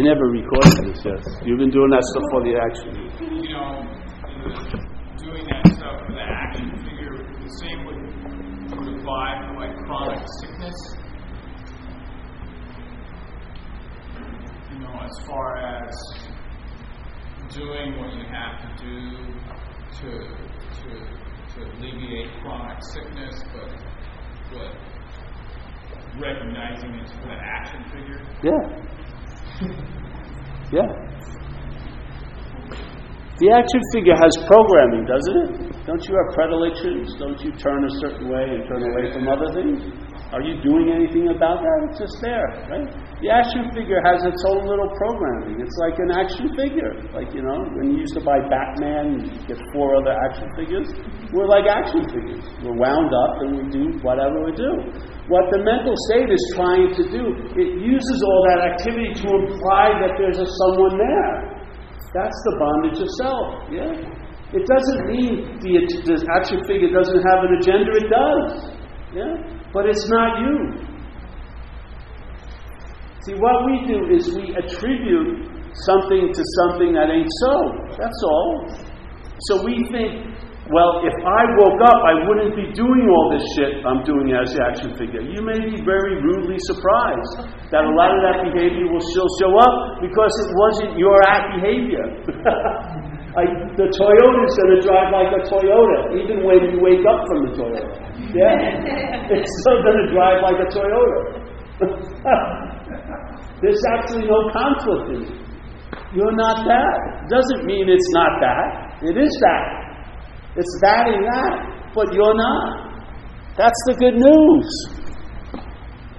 I never recorded this, yes. You've been doing that stuff for the action. You know, doing that stuff for the action figure, the same would, would apply for like chronic sickness. You know, as far as doing what you have to do to to to alleviate chronic sickness, but but recognizing it's for the action figure. Yeah. Yeah. The action figure has programming, doesn't it? Don't you have predilections? Don't you turn a certain way and turn away from other things? Are you doing anything about that? It's just there, right? The action figure has its own little programming. It's like an action figure. Like, you know, when you used to buy Batman, you get four other action figures. We're like action figures. We're wound up and we do whatever we do. What the mental state is trying to do, it uses all that activity to imply that there's a someone there. That's the bondage of self, yeah? It doesn't mean the, the action figure doesn't have an agenda, it does, yeah? But it's not you. See, what we do is we attribute something to something that ain't so. That's all. So we think, well, if I woke up, I wouldn't be doing all this shit I'm doing as the action figure. You may be very rudely surprised that a lot of that behavior will still show up because it wasn't your act behavior. I, the Toyota's going to drive like a Toyota, even when you wake up from the Toyota. Yeah? It's still going to drive like a Toyota. There's actually no conflict in it. You're not that. Doesn't mean it's not that. It is that. It's that and that, but you're not. That's the good news.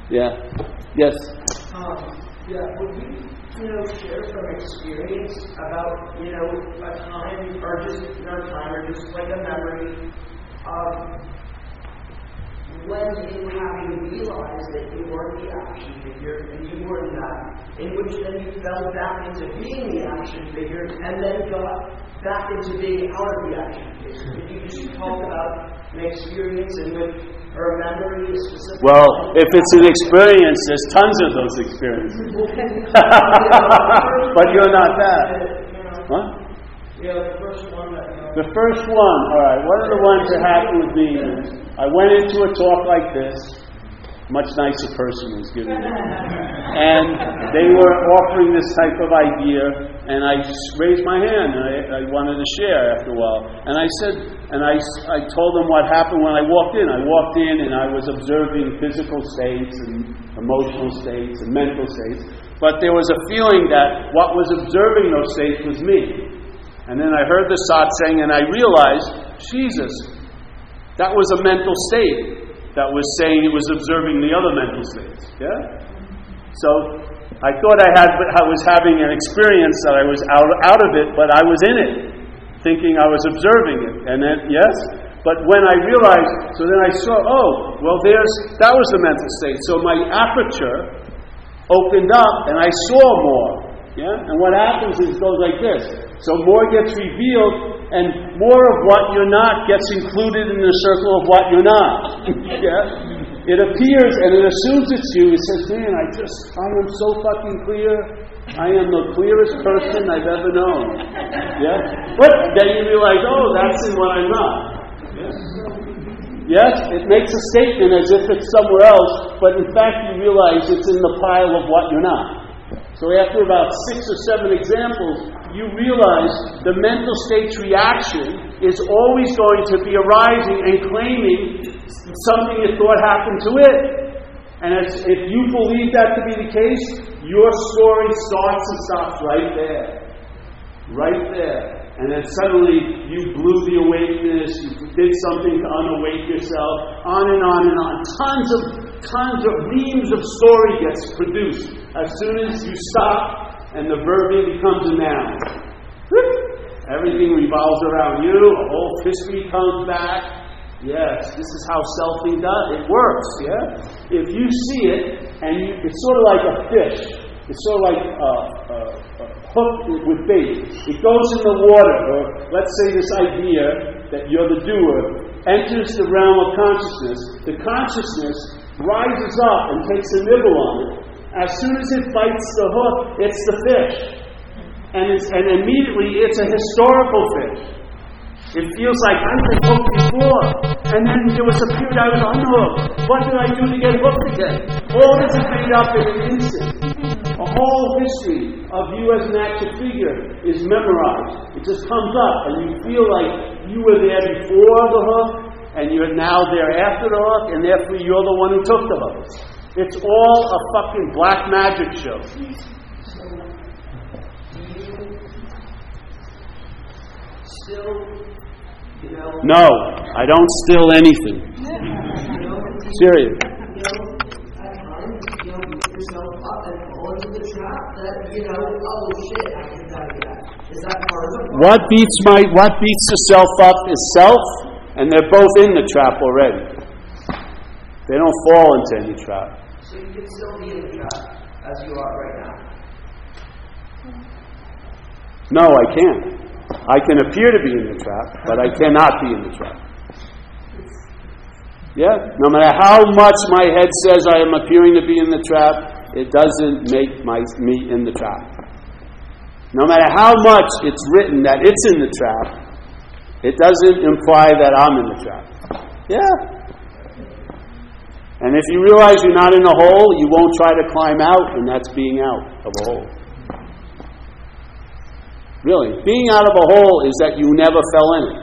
Yeah. Yes. Um, yeah, would you, you know, share some experience about, you know, a time, or just, not a time, or just like a memory of when you having realized that you weren't the action figure and you were not, in which then you fell back into being the action figure and then got back into being out of the action figure. Could you just talk about an experience in which, or a memory, a specific. Well, if it's an experience, there's tons of those experiences. but you're not that. What? Yeah, the first one that. You know, The first one, all right, one of the ones that happened with me is I went into a talk like this, much nicer person was giving it, and they were offering this type of idea, and I raised my hand and I, I wanted to share after a while. And I said, and I, I told them what happened when I walked in. I walked in and I was observing physical states and emotional states and mental states, but there was a feeling that what was observing those states was me. And then I heard the satsang, and I realized, Jesus, that was a mental state that was saying it was observing the other mental states. Yeah? So I thought I had I was having an experience that I was out, out of it, but I was in it, thinking I was observing it. And then yes? But when I realized, so then I saw, oh, well there's that was the mental state. So my aperture opened up and I saw more. Yeah? And what happens is it goes like this. So more gets revealed and more of what you're not gets included in the circle of what you're not. yeah? It appears and it assumes it's you. It says, Man, I just I am so fucking clear. I am the clearest person I've ever known. Yeah? But then you realize, oh, that's in what I'm not. Yes, it makes a statement as if it's somewhere else, but in fact you realize it's in the pile of what you're not. So after about six or seven examples, you realize the mental state's reaction is always going to be arising and claiming something you thought happened to it. And if you believe that to be the case, your story starts and stops right there. Right there. And then suddenly you blew the awakeness, you did something to unawake yourself, on and on and on. Tons of, tons of reams of story gets produced as soon as you stop and the verbiage becomes a noun. Everything revolves around you, a whole history comes back. Yes, this is how selfing does it works, yeah? If you see it, and you, it's sort of like a fish. It's sort of like a, a, a hook with bait. It goes in the water, or let's say this idea that you're the doer enters the realm of consciousness. The consciousness rises up and takes a nibble on it, as soon as it bites the hook, it's the fish. And, and immediately it's a historical fish. It feels like I've been hooked before. And then there was a period I was unhooked. What did I do to get hooked again? All this is made up in an instant. A whole history of you as an action figure is memorized. It just comes up, and you feel like you were there before the hook, and you're now there after the hook, and therefore you're the one who took the hook. It's all a fucking black magic show. Still, you know, No, I don't steal anything. Serious. you know, at times, you know, you beat yourself up and fall into the trap that, you know, shit, I can tell you that. Is that part of it? What beats my what beats the self up is self, and they're both in the trap already. They don't fall into any trap. So you can still be in the trap as you are right now. No, I can't. I can appear to be in the trap, but I cannot be in the trap. Yeah, no matter how much my head says I am appearing to be in the trap, it doesn't make my, me in the trap. No matter how much it's written that it's in the trap, it doesn't imply that I'm in the trap. Yeah. And if you realize you're not in a hole, you won't try to climb out, and that's being out of a hole. Really, being out of a hole is that you never fell in it.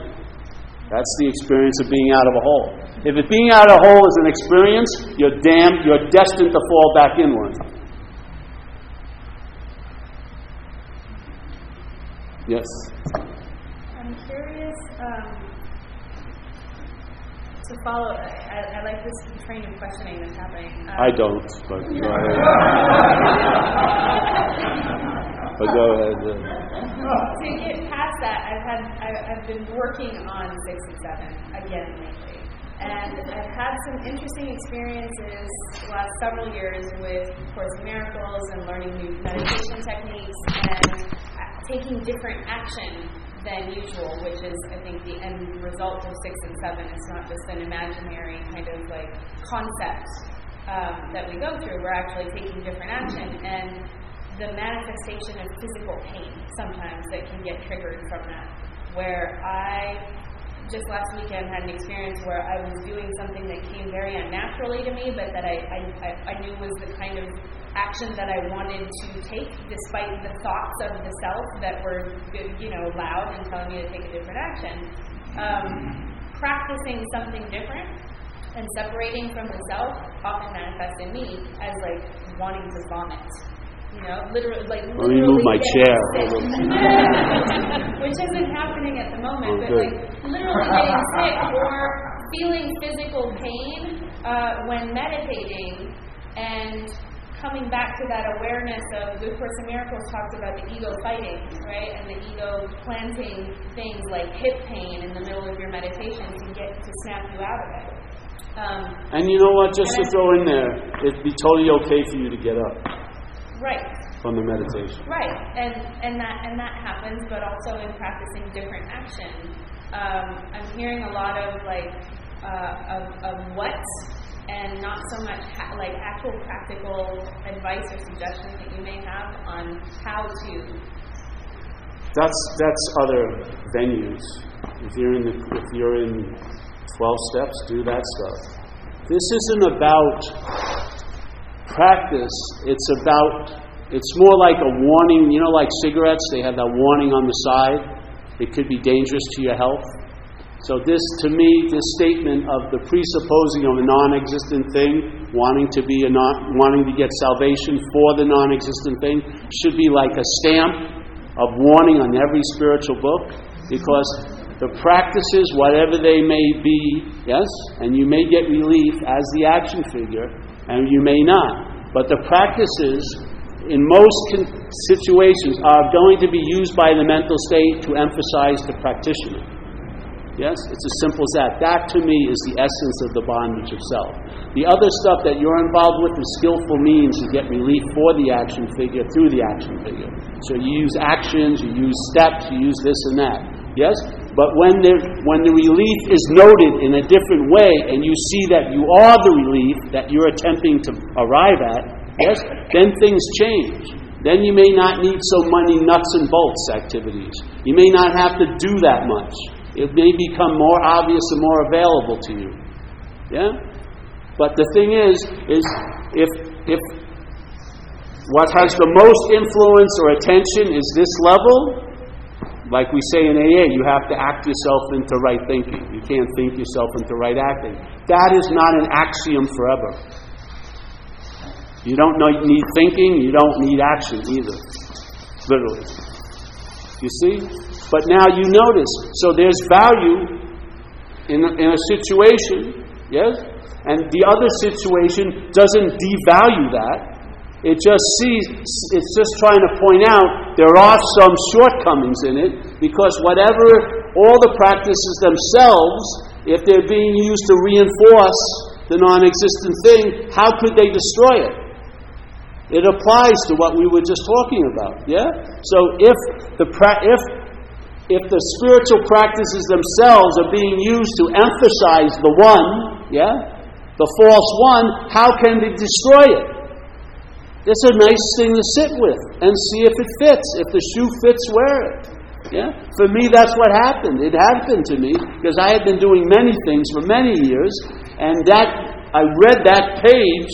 That's the experience of being out of a hole. If it being out of a hole is an experience, you're damned, you're destined to fall back in one. Yes. I'm curious um, to follow. I, I like this train of questioning that's happening. Um, I don't, but go ahead. but go ahead. uh, to get past that, I've had I, I've been working on six and seven again lately, and I've had some interesting experiences the last several years with Course in Miracles and learning new meditation techniques and uh, taking different action than usual, which is I think the end result of six and seven. It's not just an imaginary kind of like concept um, that we go through. We're actually taking different action and the manifestation of physical pain sometimes that can get triggered from that. Where I just last weekend had an experience where I was doing something that came very unnaturally to me, but that I, I, I, I knew was the kind of action that I wanted to take, despite the thoughts of the self that were, you know, loud and telling me to take a different action. Um, practicing something different and separating from the self often manifests in me as like wanting to vomit. You know, literally, like Let me move literally my chair. which isn't happening at the moment, Oh, but like literally getting sick or feeling physical pain uh, when meditating and coming back to that awareness of the Course in Miracles talks about the ego fighting, right? And the ego planting things like hip pain in the middle of your meditation to get to snap you out of it. Um, And you know what? Just to throw in there, it'd be totally okay for you to get up right. from the meditation. Right, and and that and that happens, but also in practicing different action. Um, I'm hearing a lot of like uh, of, of what, and not so much ha- like actual practical advice or suggestions that you may have on how to. That's that's other venues. If you're in the if you're in twelve steps, do that stuff. This isn't about practice. It's about it's more like a warning. You know, like cigarettes, they have that warning on the side. It could be dangerous to your health. So this, to me, this statement of the presupposing of a non-existent thing, wanting to be a non, wanting to get salvation for the non-existent thing, should be like a stamp of warning on every spiritual book, because the practices, whatever they may be, yes, and you may get relief as the action figure, and you may not. But the practices, in most con- situations, are going to be used by the mental state to emphasize the practitioner. Yes? It's as simple as that. That to me is the essence of the bondage of self. The other stuff that you're involved with is skillful means to get relief for the action figure through the action figure. So you use actions, you use steps, you use this and that. Yes? But when the, when the relief is noted in a different way and you see that you are the relief that you're attempting to arrive at, Yes? Then things change. Then you may not need so many nuts and bolts activities. You may not have to do that much. It may become more obvious and more available to you. Yeah? But the thing is, is if if what has the most influence or attention is this level, like we say in AA, you have to act yourself into right thinking. You can't think yourself into right acting. That is not an axiom forever. You don't need thinking, you don't need action either. Literally. You see? But now you notice, so there's value in a, in a situation, yes? And the other situation doesn't devalue that. It just sees, it's just trying to point out there are some shortcomings in it because whatever, all the practices themselves, if they're being used to reinforce the non existent thing, how could they destroy it? It applies to what we were just talking about. Yeah? So if the pra- if if the spiritual practices themselves are being used to emphasize the one, yeah, the false one, how can they destroy it? It's a nice thing to sit with and see if it fits. If the shoe fits, wear it. Yeah? For me, that's what happened. It happened to me because I had been doing many things for many years, and that I read that page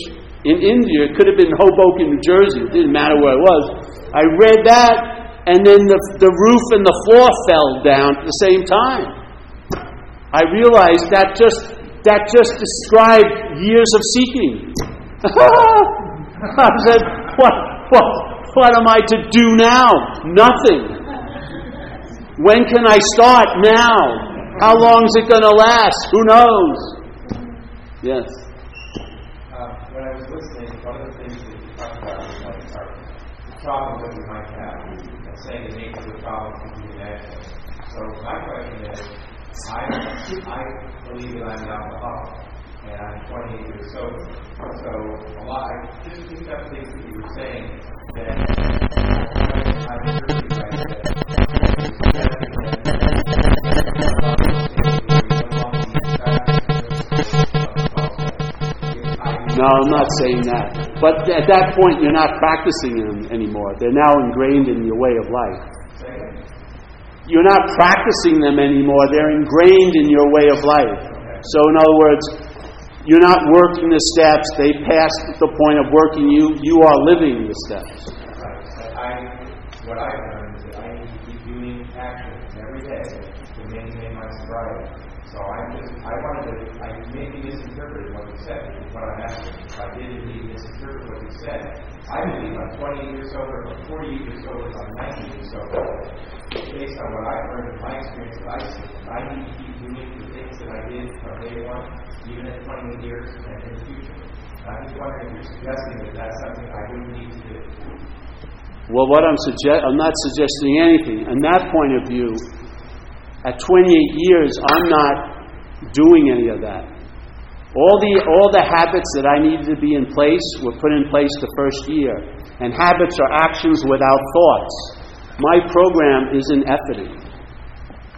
in India. It could have been Hoboken, New Jersey. It didn't matter where it was. I read that, and then the, the roof and the floor fell down at the same time. I realized that just that just described years of seeking. I said, what, what, what am I to do now? Nothing. When can I start? Now. How long is it going to last? Who knows? Yes. Problems that we might have and saying the nature of the problem could be imagined. So my question is, I, I believe that I'm an alcoholic and I'm 28 years sober. So a lot, I just picked up things that you were saying that I'm certainly right No, I'm not saying that. But at that point, you're not practicing them anymore. They're now ingrained in your way of life. You're not practicing them anymore. They're ingrained in your way of life. So, in other words, you're not working the steps. They passed the point of working you. You are living the steps. I, what I've learned is that I need to keep doing actions every day to maintain my sobriety. So I just, I wanted to, I maybe misinterpreted what you said, what I'm asking. I did indeed misinterpret what you said. I believe I'm 20 years sober, I'm 40 years sober, I'm 90 years sober. Based on what I've learned in my experience that I see, I need to keep doing the things that I did from day one, even at 28 years and in the future. I'm just wondering if you're suggesting that that's something I wouldn't need to do. Well, what I'm suggest I'm not suggesting anything. In that point of view, at 28 years, I'm not doing any of that. All the, all the habits that I needed to be in place were put in place the first year. And habits are actions without thoughts. My program isn't efforting.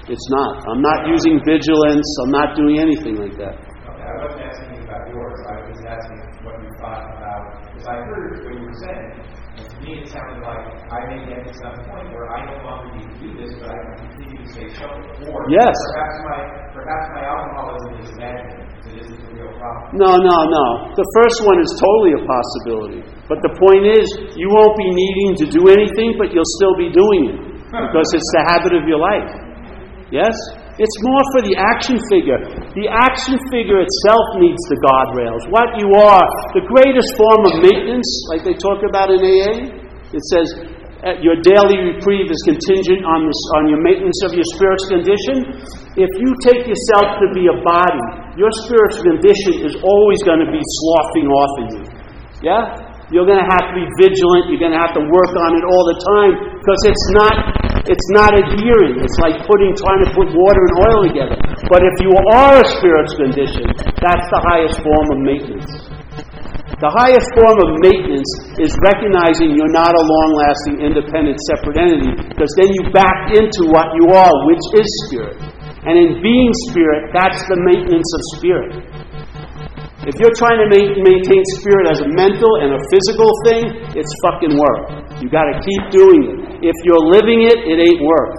It's not. I'm not using vigilance. I'm not doing anything like that. Okay, I wasn't asking you about yours. I was asking what you thought about, because I heard what you were saying. To me, it sounded like I may get to some point where I no longer need to do this, but I can continue or yes. perhaps my, perhaps my alcoholism is imaginary. It isn't a real problem. No, no, no. The first one is totally a possibility. But the point is, you won't be needing to do anything, but you'll still be doing it because it's the habit of your life. Yes? It's more for the action figure. The action figure itself needs the guardrails. What you are, the greatest form of maintenance, like they talk about in AA, it says, uh, your daily reprieve is contingent on, this, on your maintenance of your spirit's condition. If you take yourself to be a body, your spiritual condition is always going to be sloughing off of you. Yeah? You're going to have to be vigilant. You're going to have to work on it all the time because it's not it's not adhering. It's like putting trying to put water and oil together. But if you are a spiritual condition, that's the highest form of maintenance. The highest form of maintenance is recognizing you're not a long lasting, independent, separate entity, because then you back into what you are, which is spirit. And in being spirit, that's the maintenance of spirit. If you're trying to ma- maintain spirit as a mental and a physical thing, it's fucking work. You got to keep doing it. If you're living it, it ain't work.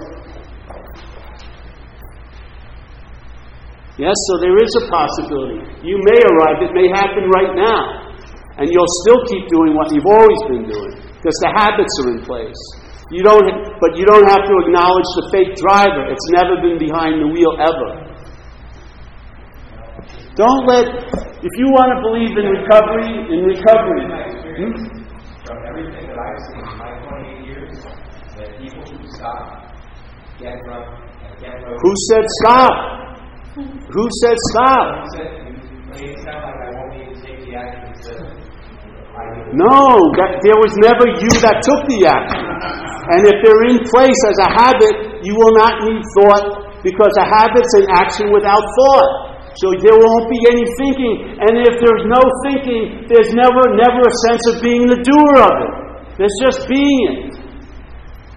Yes, so there is a possibility. You may arrive, it may happen right now. And you'll still keep doing what you've always been doing because the habits are in place. You don't, but you don't have to acknowledge the fake driver. It's never been behind the wheel ever. Don't let, if you want to believe in recovery, in recovery. Hmm? from everything that I've seen in my 28 years, that people who stop, get drunk, and get loaded. Who said stop? Who said stop? You said, you made it sound like I won't need to take the action that I did. No, that, there was never you that took the action. And if they're in place as a habit, you will not need thought because a habit's an action without thought. So there won't be any thinking. And if there's no thinking, there's never, never a sense of being the doer of it. There's just being it.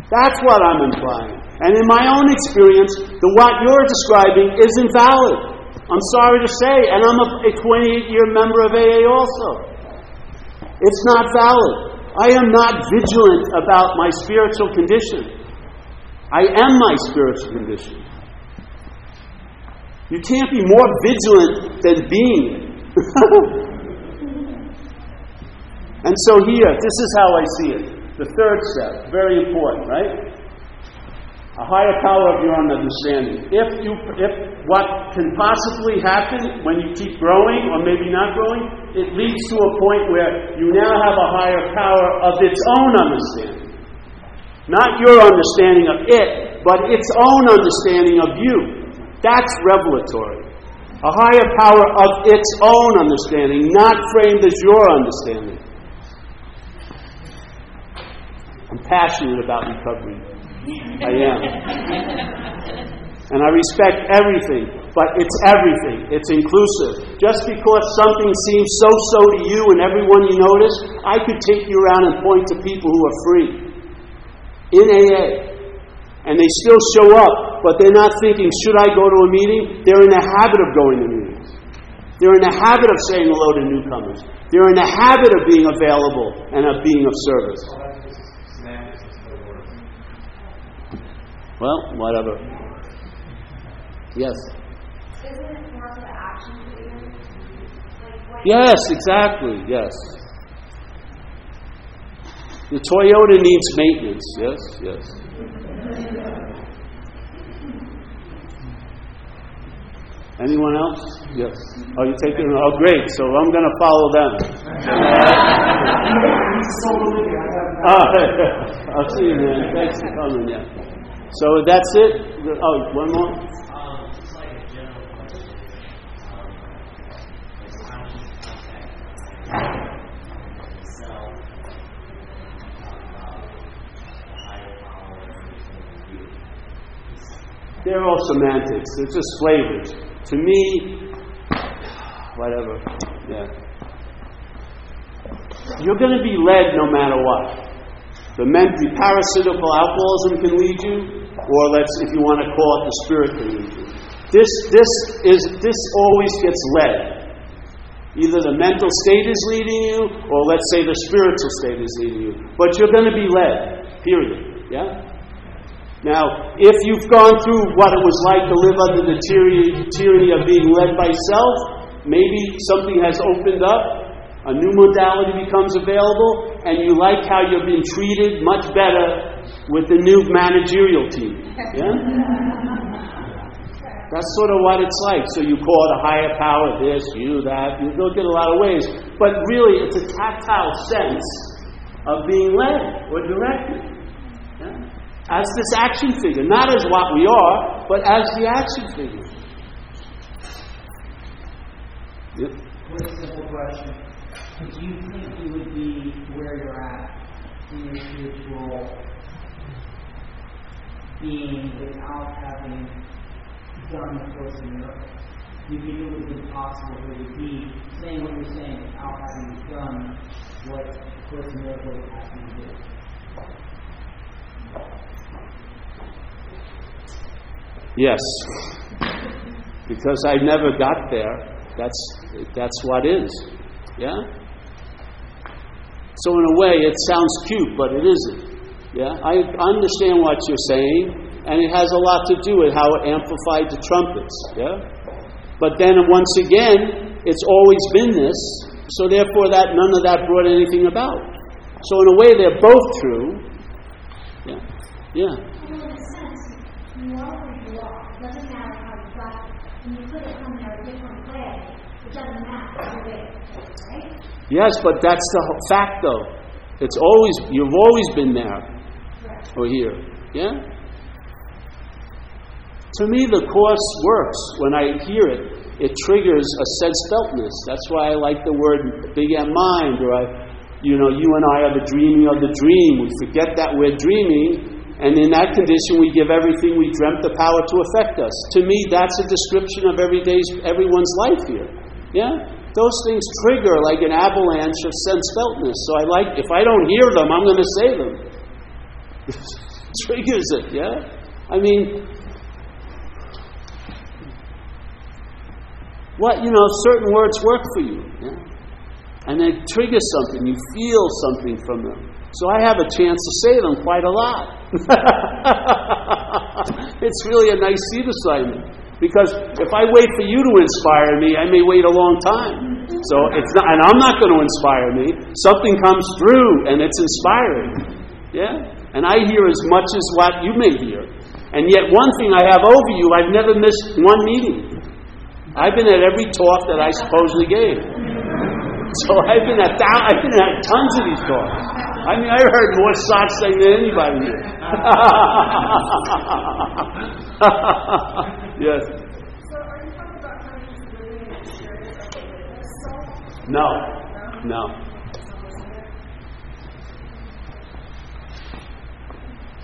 That's what I'm implying. And in my own experience, the what you're describing isn't valid. I'm sorry to say, and I'm a 28 year member of AA also. It's not valid. I am not vigilant about my spiritual condition. I am my spiritual condition. You can't be more vigilant than being and so here, this is how I see it. The third step, very important, right? A higher power of your own understanding. If you, if what can possibly happen when you keep growing, or maybe not growing, it leads to a point where you now have a higher power of its own understanding. Not your understanding of it, but its own understanding of you. That's revelatory. A higher power of its own understanding, not framed as your understanding. I'm passionate about recovery. I am. And I respect everything, but it's everything. It's inclusive. Just because something seems so so to you and everyone you notice, I could take you around and point to people who are free in AA. And they still show up, but they're not thinking, should I go to a meeting? They're in the habit of going to meetings. They're in the habit of saying hello to newcomers. They're in the habit of being available and of being of service. Well, whatever. Yes. Yes, exactly. Yes. The Toyota needs maintenance. Yes, yes. Anyone else? Yes. Oh, you take it? Oh, great. So I'm going to follow them. Ah, I'll see you, man. Thanks for coming. Yeah. So that's it. Oh, one more. Um, just like a general question. Um, like conscious contact self, talk about a higher power and you. They're all semantics. They're just flavors. To me, whatever. Yeah. You're going to be led no matter what. The, men, the parasitical alcoholism can lead you, or let's, if you want to call it, the spirit can lead you. This, this is, this always gets led. Either the mental state is leading you, or let's say the spiritual state is leading you. But you're going to be led. Period. Yeah. Now, if you've gone through what it was like to live under the tyranny, of being led by self, maybe something has opened up, a new modality becomes available, and you like how you're being treated much better with the new managerial team. Yeah? That's sort of what it's like. So you call it a higher power, this, you, that. You look at a lot of ways. But really, it's a tactile sense of being led or directed. Yeah? As this action figure. Not as what we are, but as the action figure. Yep. Quick, simple question. Do you think you would be where you're at in your spiritual being without having done the Course in Miracles? Do you think it would be possible for you to be saying what you're saying without having done what the Course in Miracles asked you to do? Yes. Because I never got there. That's that's what is. Yeah? So, in a way, it sounds cute, but it isn't. Yeah? I understand what you're saying, and it has a lot to do with how it amplified the trumpets. Yeah? But then, once again, it's always been this, so therefore, that none of that brought anything about. So, in a way, they're both true. Yeah. Yeah. You in a sense, you are. It doesn't matter how you got it. When you put it from there a different way, it doesn't matter you're right? Yes, but that's the fact, though. It's always you've always been there or here. Yeah. To me, the course works when I hear it. It triggers a sense feltness. That's why I like the word big M mind, or I, you know, you and I are the dreaming of the dream. We forget that we're dreaming, and in that condition, we give everything we dreamt the power to affect us. To me, that's a description of everyday's everyone's life here. Yeah? Those things trigger like an avalanche of sense feltness. So I like, if I don't hear them, I'm going to say them. Triggers it, yeah? I mean, what, you know, certain words work for you, yeah? And they trigger something, you feel something from them. So I have a chance to say them quite a lot. it's really a nice seat assignment. Because if I wait for you to inspire me, I may wait a long time. So it's not, and I'm not going to inspire me. Something comes through and it's inspiring. Yeah? And I hear as much as what you may hear. And yet, one thing I have over you, I've never missed one meeting. I've been at every talk that I supposedly gave. So I've been at thou- I've been at tons of these talks. I mean, I've heard more socks than anybody here. yes. So are you talking about how he's living an experience of the witness self? No. No.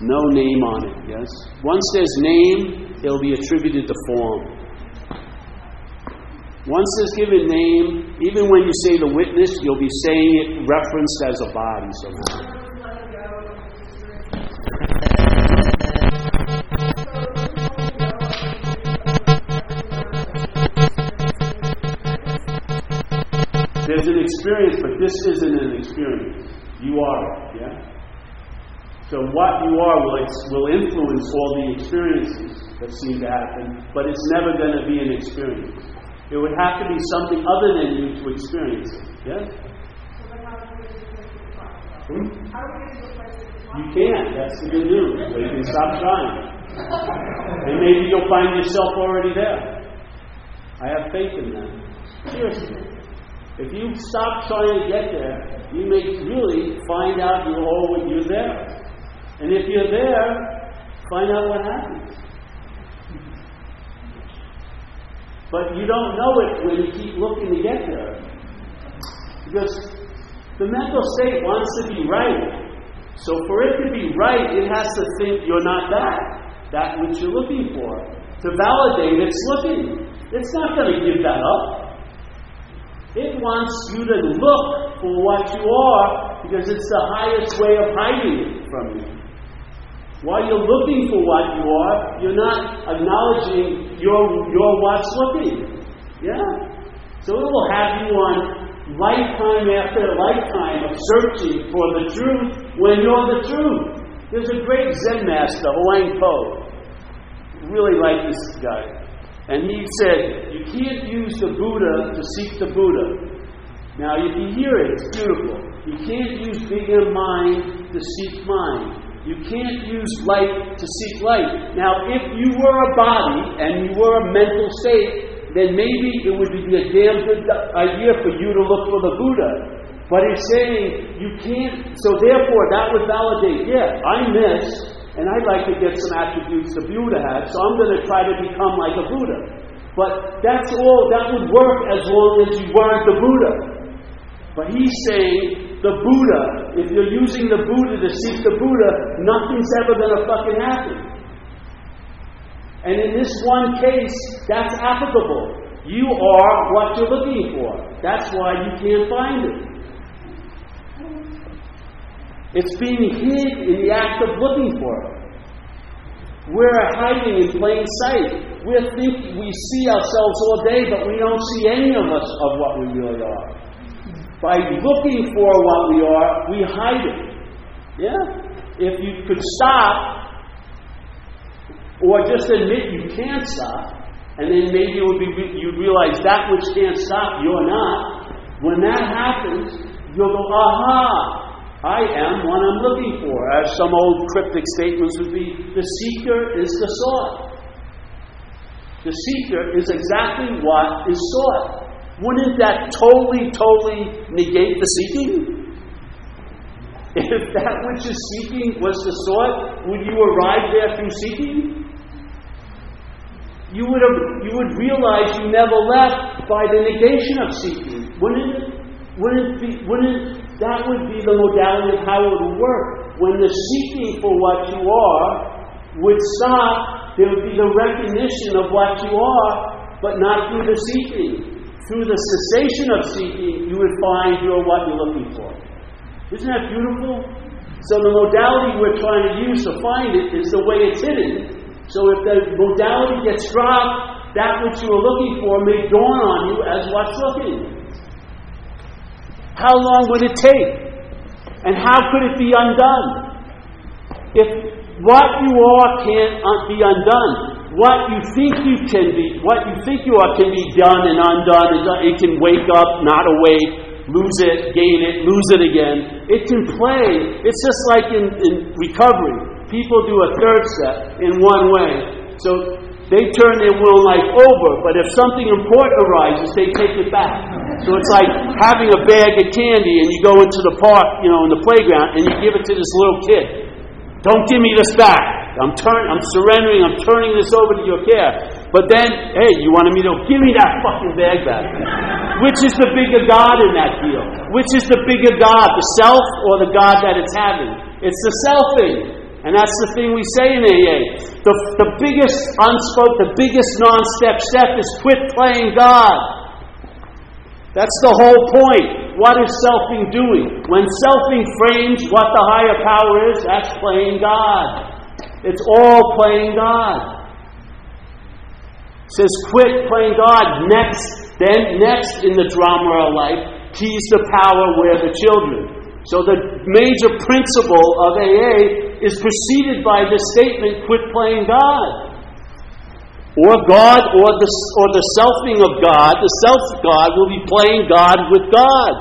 No name on it, yes? Once there's name, it'll be attributed to form. Once there's given name, even when you say the witness, you'll be saying it referenced as a body somehow. There's an experience, but this isn't an experience. You are it, yeah? So what you are will, will influence all the experiences that seem to happen, but it's never going to be an experience. It would have to be something other than you to experience it. Yeah? Hmm? You can't. That's the good news. But you can stop trying. And maybe you'll find yourself already there. I have faith in that. Seriously. If you stop trying to get there, you may really find out you're all you're there. And if you're there, find out what happens. But you don't know it when you keep looking to get there. Because the mental state wants to be right. So for it to be right, it has to think you're not that, that which you're looking for. To validate, it's looking. It's not going to give that up. It wants you to look for what you are because it's the highest way of hiding from you. While you're looking for what you are, you're not acknowledging your, your what's looking. Yeah? So it will have you on lifetime after lifetime of searching for the truth when you're the truth. There's a great Zen master, Huang Po. Really like this guy. And he said, You can't use the Buddha to seek the Buddha. Now, if you hear it, it's beautiful. You can't use bigger mind to seek mind. You can't use light to seek light. Now, if you were a body and you were a mental state, then maybe it would be a damn good idea for you to look for the Buddha. But he's saying you can't, so therefore that would validate, yeah, I miss, and I'd like to get some attributes the Buddha had, so I'm going to try to become like a Buddha. But that's all, that would work as long as you weren't the Buddha. But he's saying the Buddha, if you're using the Buddha to seek the Buddha, nothing's ever going to fucking happen. And in this one case, that's applicable. You are what you're looking for. That's why you can't find it. It's being hid in the act of looking for it. We're hiding in plain sight. We think we see ourselves all day, but we don't see any of us of what we really are. By looking for what we are, we hide it. Yeah? If you could stop, or just admit you can't stop, and then maybe it would be you realize that which can't stop, you're not. When that happens, you'll go, aha, I am what I'm looking for. As some old cryptic statements would be, the seeker is the sought. The seeker is exactly what is sought. Wouldn't that totally, totally negate the seeking? If that which is seeking was the sought, would you arrive there through seeking? You would, have, you would realize you never left by the negation of seeking. Wouldn't? Wouldn't, be, wouldn't that would be the modality of how it would work. When the seeking for what you are would stop, there would be the recognition of what you are, but not through the seeking. Through the cessation of seeking, you would find you're what you're looking for. Isn't that beautiful? So the modality we're trying to use to find it is the way it's hidden. So if the modality gets dropped, that which you are looking for may dawn on you as what's looking. How long would it take? And how could it be undone? If what you are can't uh, be undone, what you think you can be, what you think you are can be done and undone, it can wake up, not awake, lose it, gain it, lose it again. It can play. It's just like in, in recovery. People do a third step in one way. So they turn their will life over, but if something important arises, they take it back. So it's like having a bag of candy and you go into the park, you know, in the playground, and you give it to this little kid. Don't give me this back. I'm turn, I'm surrendering. I'm turning this over to your care. But then, hey, you wanted me to give me that fucking bag back. Which is the bigger God in that deal? Which is the bigger God, the self or the God that it's having? It's the selfing. And that's the thing we say in AA. The, the biggest unspoke, the biggest non-step step is quit playing God. That's the whole point. What is selfing doing? When selfing frames what the higher power is, that's playing God. It's all playing God. It says, quit playing God. Next, then next in the drama of life, keys the power where the children. So the major principle of AA is preceded by the statement, quit playing God or God or the, or the selfing of God, the self God will be playing God with God.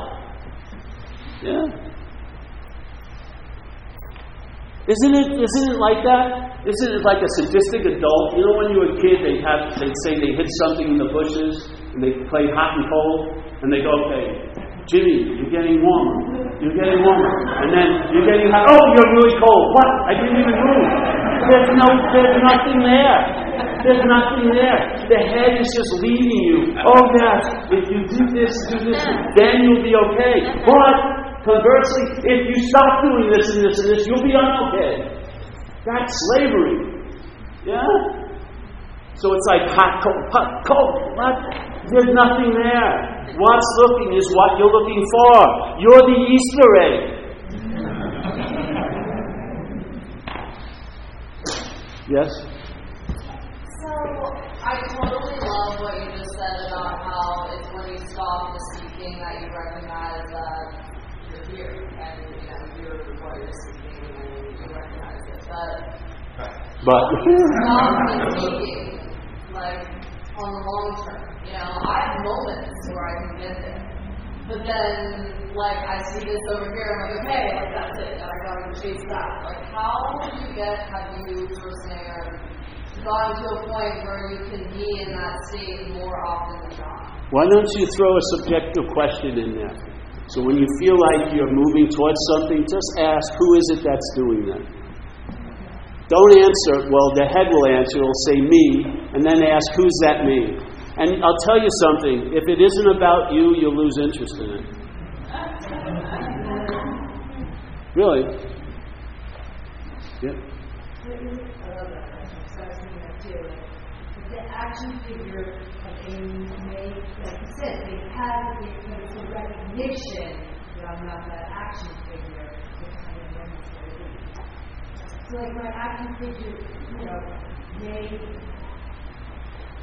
Yeah. Isn't it, isn't it like that? Isn't it like a sadistic adult? You know, when you were a kid, they have they say they hit something in the bushes and they play hot and cold, and they go, okay, Jimmy, you're getting warmer. You're getting warmer. And then you're getting hot. Oh, you're really cold. What? I didn't even move. There's no, there's nothing there. There's nothing there. The head is just leading you. Oh, yes, if you do this, do this, then you'll be okay. But conversely, if you stop doing this and this and this, you'll be unokay. That's slavery. Yeah? So it's like hot, cold, hot, cold. What? There's nothing there. What's looking is what you're looking for. You're the Easter egg. yes? So I totally love what you just said about how it's when you stop the seeking that you recognize that and you know you're seeking and you recognize it. But but the like on the long term. You know, I have moments where I can get there. But then, like, I see this over here, I'm like, okay, like, that's it, and I gotta chase that. Like, how do you get, have you, personally, gotten to a point where you can be in that state more often than not. Why don't you throw a subjective question in there? So when you feel like you're moving towards something, just ask, who is it that's doing that? Don't answer, well, the head will answer, it'll say me, and then ask, who's that me? And I'll tell you something, if it isn't about you, you'll lose interest in it. Really? Yeah action figure like you said, they have the, the recognition that I'm not that action figure. So like my action figure, you know, they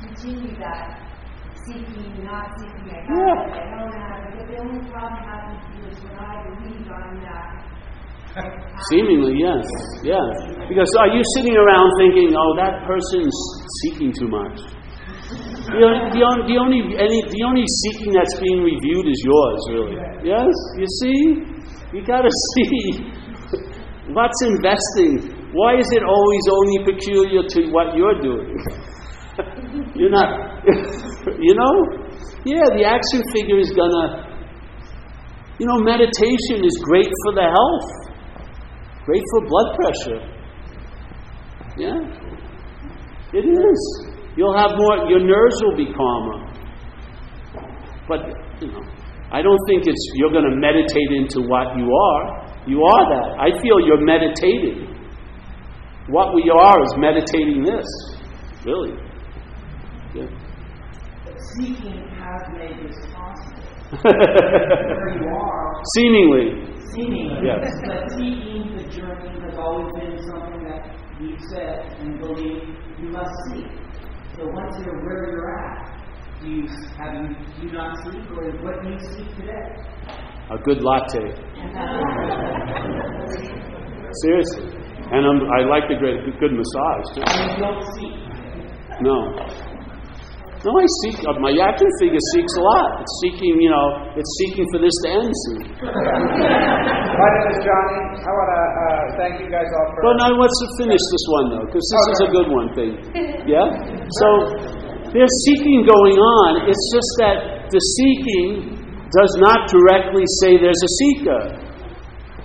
continue that seeking, not seeking, I Yeah. it, I don't have it, but the only problem happens is when I believe I'm that. Seemingly, yes, yeah. Because are you sitting around thinking, "Oh, that person's seeking too much"? The, only- the, only, the only any the only seeking that's being reviewed is yours, really. Yes, you see, you got to see what's investing. Why is it always only peculiar to what you're doing? you're not, you know. Yeah, the action figure is gonna. You know, meditation is great for the health. Great for blood pressure. Yeah? It is. You'll have more, your nerves will be calmer. But, you know, I don't think it's, you're going to meditate into what you are. You are that. I feel you're meditating. What we are is meditating this. Really. Yeah. Seeking has made this possible. Where you are, Seemingly. seemingly, Yes. but seeking the journey has always been something that we've said and believe you must seek. So once you're where you're at, do you have you do you not seek, or what do you seek today? A good latte. Seriously. And I'm, I like the great, good massage, too. And you don't seek. No. No, I seek, uh, my action figure seeks a lot. It's seeking, you know, it's seeking for this to end soon. My name is Johnny. I want to uh, thank you guys all for. But now let's finish this one, though, because this is a good one thing. Yeah? So, there's seeking going on. It's just that the seeking does not directly say there's a seeker.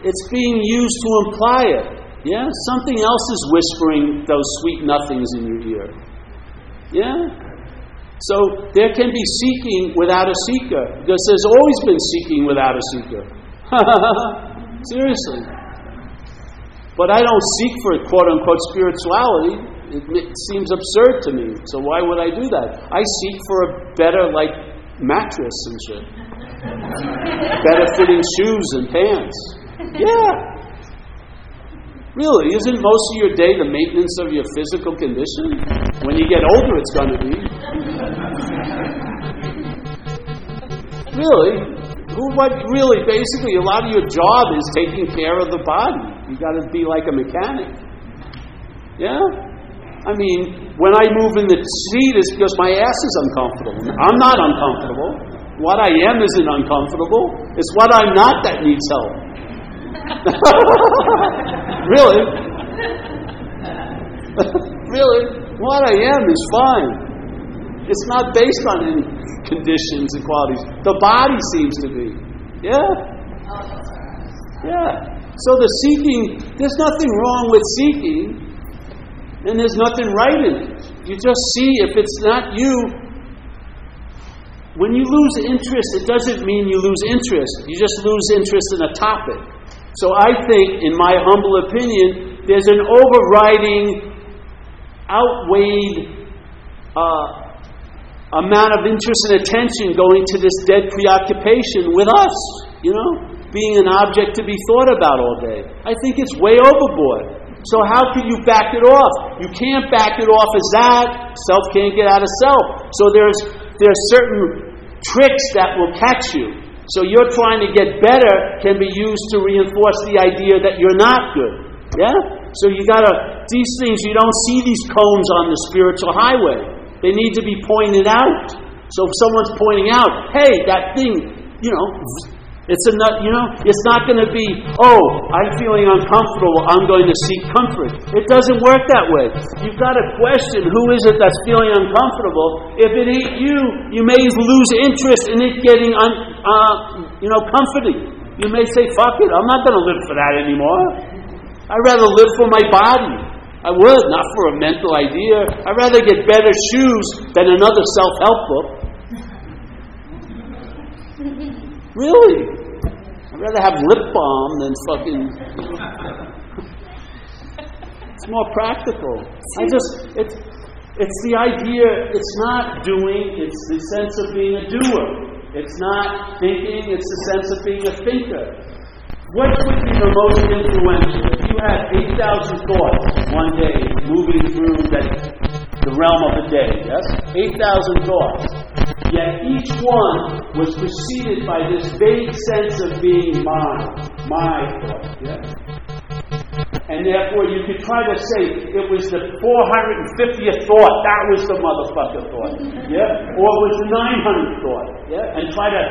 It's being used to imply it. Yeah? Something else is whispering those sweet nothings in your ear. Yeah? So there can be seeking without a seeker, because there's always been seeking without a seeker. Seriously. But I don't seek for quote unquote spirituality. It, it seems absurd to me. So why would I do that? I seek for a better, like, mattress and shit. better fitting shoes and pants. Yeah. Really, isn't most of your day the maintenance of your physical condition? When you get older, it's going to be. Really? Who, what, really, basically, a lot of your job is taking care of the body. You got to be like a mechanic. Yeah? I mean, when I move in the seat, it's because my ass is uncomfortable. I'm not uncomfortable. What I am isn't uncomfortable. It's what I'm not that needs help. really? really? What I am is fine. It's not based on any conditions and qualities. The body seems to be. Yeah? Yeah. So the seeking, there's nothing wrong with seeking, and there's nothing right in it. You just see if it's not you. When you lose interest, it doesn't mean you lose interest. You just lose interest in a topic. So I think, in my humble opinion, there's an overriding, outweighed uh, amount of interest and attention going to this dead preoccupation with us, you know, being an object to be thought about all day. I think it's way overboard. So how can you back it off? You can't back it off as that. Self can't get out of self. So there's there's certain tricks that will catch you. So you're trying to get better can be used to reinforce the idea that you're not good. Yeah? So you gotta these things you don't see these cones on the spiritual highway. They need to be pointed out. So if someone's pointing out, hey, that thing, you know, it's a nut, you know, it's not going to be, oh, I'm feeling uncomfortable, I'm going to seek comfort. It doesn't work that way. You've got to question who is it that's feeling uncomfortable. If it ain't you, you may lose interest in it getting, un, uh, you know, comforting. You may say, fuck it, I'm not going to live for that anymore. I'd rather live for my body. I would, not for a mental idea. I'd rather get better shoes than another self help book. Really? I'd rather have lip balm than fucking. it's more practical. I just, it's, it's the idea, it's not doing, it's the sense of being a doer. It's not thinking, it's the sense of being a thinker. What would be the most influential? If you had 8,000 thoughts one day moving through that, the realm of the day, yes? 8,000 thoughts. Yet each one was preceded by this vague sense of being mine, my thought, yes? And therefore, you could try to say it was the 450th thought, that was the motherfucker thought, mm-hmm. yeah? Or it was the 900th thought, yeah? And try to,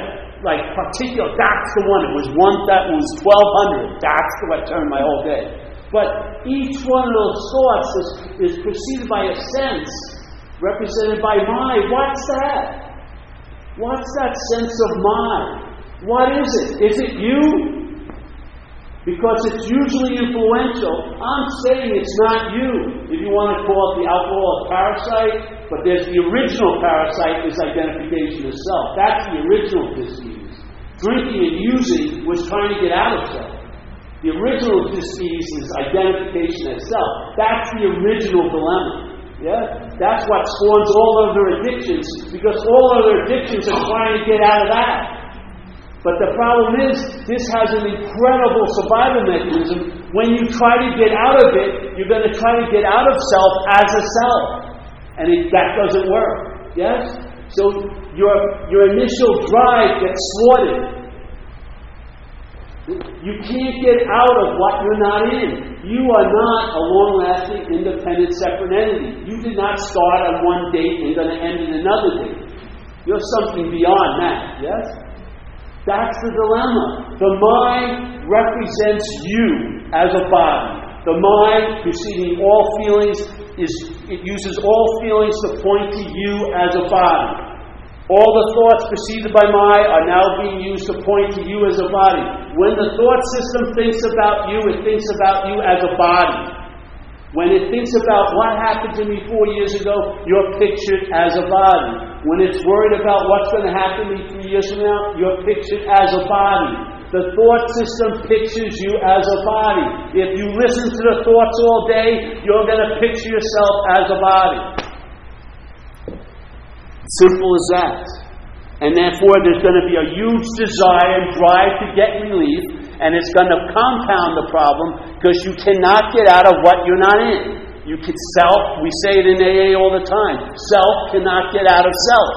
like, particular, that's the one, it was one, that was 1200, that's what turned my whole day. But each one of those thoughts is, is preceded by a sense, represented by my. What's that? What's that sense of my? What is it? Is it you? because it's usually influential. I'm saying it's not you. If you want to call it the alcoholic parasite, but there's the original parasite is identification of self. That's the original disease. Drinking and using was trying to get out of self. The original disease is identification itself. That's the original dilemma. Yeah? That's what spawns all other addictions, because all other addictions are trying to get out of that. But the problem is, this has an incredible survival mechanism. When you try to get out of it, you're going to try to get out of self as a self. And it, that doesn't work. Yes? So your, your initial drive gets thwarted. You can't get out of what you're not in. You are not a long lasting, independent, separate entity. You did not start on one date and going to end in another date. You're something beyond that. Yes? That's the dilemma. The mind represents you as a body. The mind, preceding all feelings, is it uses all feelings to point to you as a body. All the thoughts preceded by my are now being used to point to you as a body. When the thought system thinks about you, it thinks about you as a body. When it thinks about what happened to me four years ago, you're pictured as a body. When it's worried about what's going to happen to me three years from now, you're pictured as a body. The thought system pictures you as a body. If you listen to the thoughts all day, you're going to picture yourself as a body. Simple as that. And therefore, there's going to be a huge desire and drive to get relief and it's going to compound the problem because you cannot get out of what you're not in. You can self, we say it in AA all the time. Self cannot get out of self.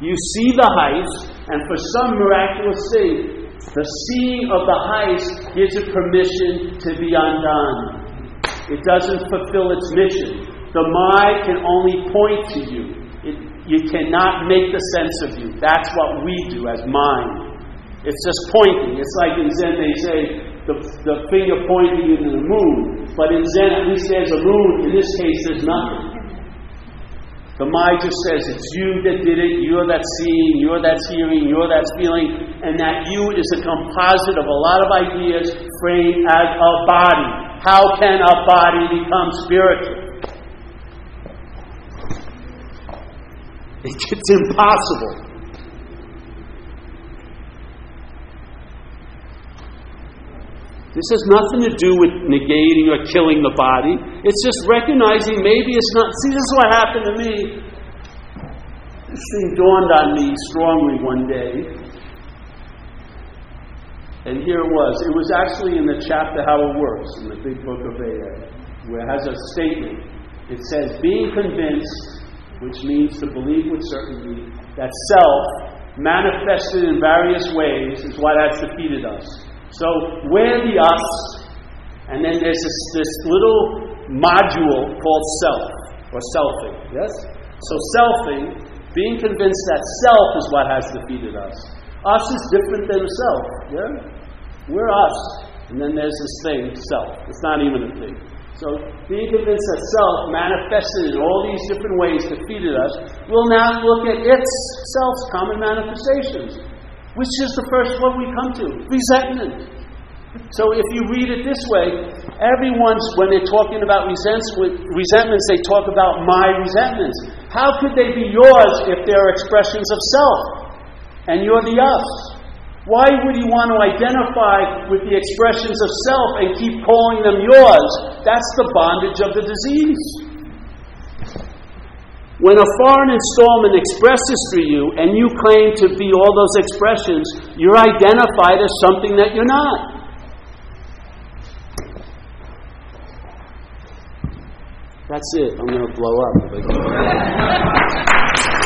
You see the heist, and for some miraculous thing, the seeing of the heist gives it permission to be undone. It doesn't fulfill its mission. The mind can only point to you. You cannot make the sense of you. That's what we do as mind. It's just pointing. It's like in Zen they say the, the finger pointing into the moon. But in Zen, at least there's a moon. In this case, there's nothing. The mind just says it's you that did it, you're that seeing, you're that hearing, you're that feeling, and that you is a composite of a lot of ideas framed as a body. How can a body become spiritual? It's impossible. This has nothing to do with negating or killing the body. It's just recognizing maybe it's not. See, this is what happened to me. This thing dawned on me strongly one day. And here it was. It was actually in the chapter How It Works in the big book of AA, where it has a statement. It says, Being convinced which means to believe with certainty that self, manifested in various ways, is what has defeated us. So we're the us, and then there's this, this little module called self, or selfing, yes? So selfing, being convinced that self is what has defeated us. Us is different than self, yeah? We're us, and then there's this thing, self. It's not even a thing. So being convinced that self, manifested in all these different ways, defeated us, we'll now look at its self's common manifestations. Which is the first one we come to? Resentment. So if you read it this way, everyone's, when they're talking about resentments, they talk about my resentments. How could they be yours if they're expressions of self? And you're the us. Why would you want to identify with the expressions of self and keep calling them yours? That's the bondage of the disease. When a foreign installment expresses through you and you claim to be all those expressions, you're identified as something that you're not. That's it. I'm going to blow up.